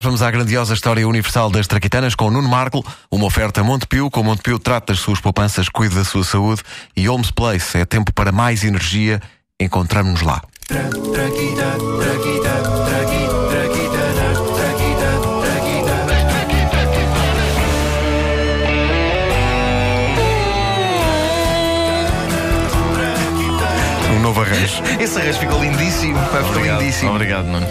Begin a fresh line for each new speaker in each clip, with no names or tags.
Vamos à grandiosa história universal das traquitanas com Nuno Marco, uma oferta Montepio, com Montepio trata das suas poupanças, cuida da sua saúde e Holmes Place, é tempo para mais energia, encontramos-nos lá. Um novo arranjo.
Esse arranjo ficou lindíssimo, pá, ficou lindíssimo.
Obrigado, Nuno.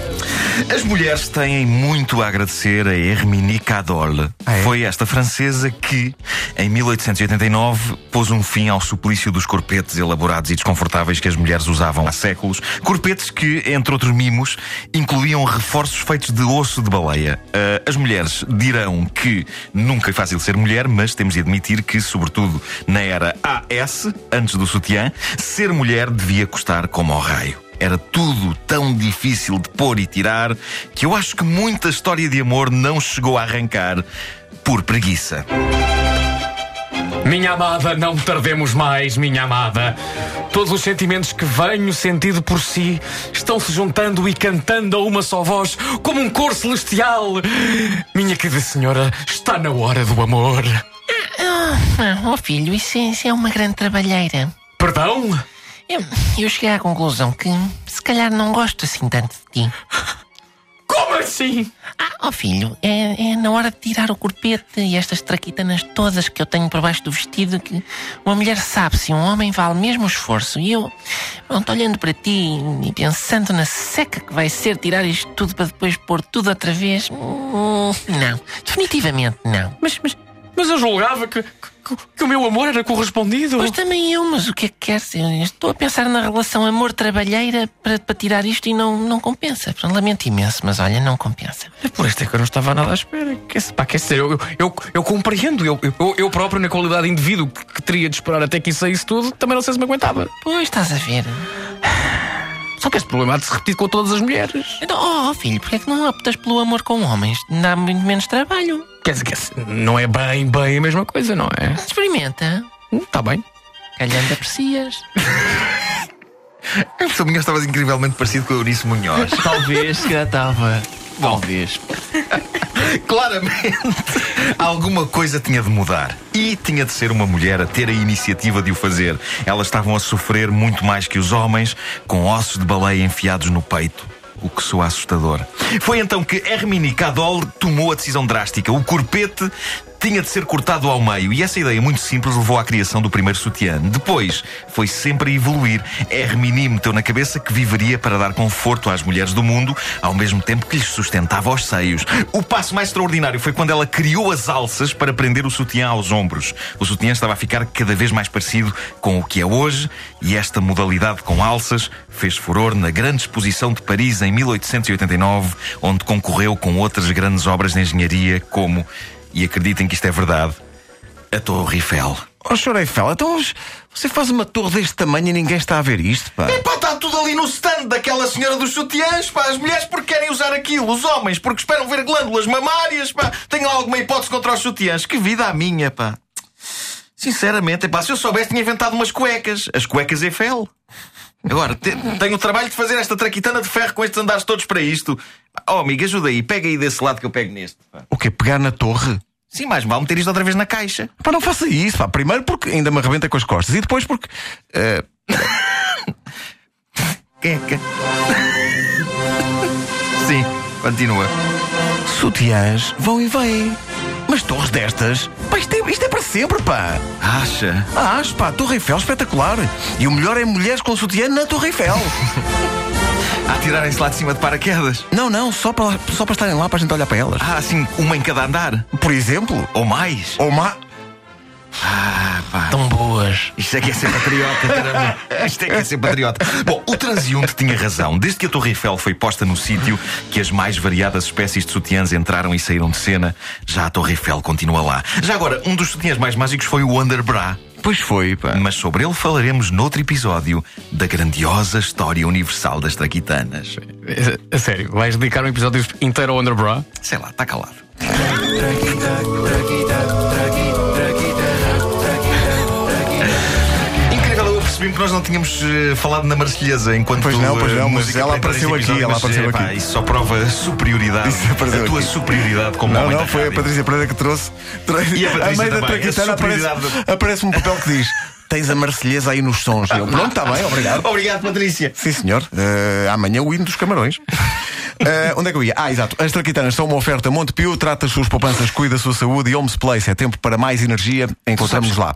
As mulheres têm muito a agradecer a Herminie Cadorle.
Ah, é?
Foi esta francesa que, em 1889, pôs um fim ao suplício dos corpetes elaborados e desconfortáveis que as mulheres usavam há séculos. Corpetes que, entre outros mimos, incluíam reforços feitos de osso de baleia. Ah, as mulheres dirão que nunca é fácil ser mulher, mas temos de admitir que, sobretudo na era AS, antes do sutiã, ser mulher devia custar como ao raio. Era tudo tão difícil de pôr e tirar que eu acho que muita história de amor não chegou a arrancar por preguiça.
Minha amada, não tardemos mais, minha amada. Todos os sentimentos que venho sentido por si estão se juntando e cantando a uma só voz, como um cor celestial. Minha querida senhora, está na hora do amor.
Ah, oh filho, isso, é- isso é uma grande trabalheira.
Perdão?
Eu, eu cheguei à conclusão que se calhar não gosto assim tanto de ti.
Como assim?
Ah, oh filho, é, é na hora de tirar o corpete e estas traquitanas todas que eu tenho por baixo do vestido que uma mulher sabe se um homem vale mesmo o esforço. E eu, pronto, olhando para ti e pensando na seca que vai ser tirar isto tudo para depois pôr tudo outra vez, hum, não, definitivamente não.
Mas, mas, mas eu julgava que, que, que o meu amor era correspondido.
Pois também eu, mas o que é que quer ser? Estou a pensar na relação amor-trabalheira para, para tirar isto e não, não compensa. Lamento imenso, mas olha, não compensa.
É por isso é que eu não estava nada à espera. Quer, pá, quer dizer, eu, eu, eu, eu compreendo. Eu, eu, eu próprio, na qualidade de indivíduo que, que teria de esperar até que isso saísse tudo, também não sei se me aguentava.
Pois estás a ver.
Só que este problema há de se repetir com todas as mulheres.
Então, oh, filho, porquê é que não optas pelo amor com homens? Dá muito menos trabalho.
Quer dizer, quer dizer, não é bem, bem a mesma coisa, não é?
Experimenta.
Está bem.
Calhando aprecias.
A pessoa minha estavas incrivelmente parecido com a Eunice Munhoz.
Talvez, se calhar estava. Talvez.
Claramente, alguma coisa tinha de mudar. E tinha de ser uma mulher a ter a iniciativa de o fazer. Elas estavam a sofrer muito mais que os homens, com ossos de baleia enfiados no peito. O que soa assustador. Foi então que Herminie Cadol tomou a decisão drástica. O corpete tinha de ser cortado ao meio. E essa ideia muito simples levou à criação do primeiro sutiã. Depois, foi sempre a evoluir. Herminie meteu na cabeça que viveria para dar conforto às mulheres do mundo, ao mesmo tempo que lhes sustentava os seios. O passo mais extraordinário foi quando ela criou as alças para prender o sutiã aos ombros. O sutiã estava a ficar cada vez mais parecido com o que é hoje, e esta modalidade com alças fez furor na grande exposição de Paris em 1889, onde concorreu com outras grandes obras de engenharia, como, e acreditem que isto é verdade, a Torre Eiffel.
Oh, Sr. Eiffel, então você faz uma torre deste tamanho e ninguém está a ver isto, pá.
Pá, está tudo ali no stand daquela senhora dos sutiãs, pá. As mulheres porque querem usar aquilo, os homens porque esperam ver glândulas mamárias, pá. Tenho alguma hipótese contra os sutiãs. Que vida a minha, pá. Sinceramente, pá, se eu soubesse tinha inventado umas cuecas. As cuecas Eiffel. Agora, te- tenho o trabalho de fazer esta traquitana de ferro com estes andares todos para isto. Oh, amigo, ajuda aí. Pega aí desse lado que eu pego neste. pá.
O quê? Pegar na torre?
Sim, mais vale meter isto outra vez na caixa.
Pá, não faça isso, pá. Primeiro porque ainda me arrebenta com as costas e depois porque. eh,
Queca. Sim, continua.
sutiãs vão e vêm. Mas torres destas, pá, isto é, isto é para sempre, pá.
Acha?
Ah, acho, pá, Torre Eiffel, espetacular. E o melhor é mulheres com sutiã na Torre Eiffel.
A tirarem-se lá de cima de paraquedas.
não, não, só para, só para estarem lá para a gente olhar para elas.
Ah, assim, uma em cada andar.
Por exemplo,
Ou mais.
ou má.
Ah, pá.
Tão boas.
Isto é que é ser patriota, caramba. Isto é que é ser patriota. Bom, o transeunte tinha razão. Desde que a Torre Eiffel foi posta no sítio, que as mais variadas espécies de sutiãs entraram e saíram de cena, já a Torre Eiffel continua lá. Já agora, um dos sutiãs mais mágicos foi o Underbra.
Pois foi, pá.
Mas sobre ele falaremos noutro episódio da grandiosa história universal das traquitanas.
A, a sério, vais dedicar um episódio inteiro ao Underbra?
Sei lá, está calado. Apercebi-me que nós não tínhamos eh, falado na Marselhesa enquanto
Pois não, pois
eh,
não, mas
música
ela apareceu aqui, ela
mas,
apareceu
eh, pá,
aqui.
Isso só prova a superioridade.
Isso apareceu
a tua
aqui.
superioridade como
Não,
homem
não,
da
foi a
rádio.
Patrícia Pereira que trouxe.
E a Patrícia
meio da
também, a
traquitana aparece,
superioridade
aparece um papel que diz: Tens a Marselhesa aí nos sons. Eu, pronto, está bem, obrigado.
Obrigado, Patrícia.
Sim, senhor. Eh, amanhã o hino dos camarões. Eh, onde é que eu ia? Ah, exato. As traquitanas são uma oferta Montepio, trata as suas poupanças, cuida da sua saúde e Homes Place. É tempo para mais energia. Encontramos-nos lá.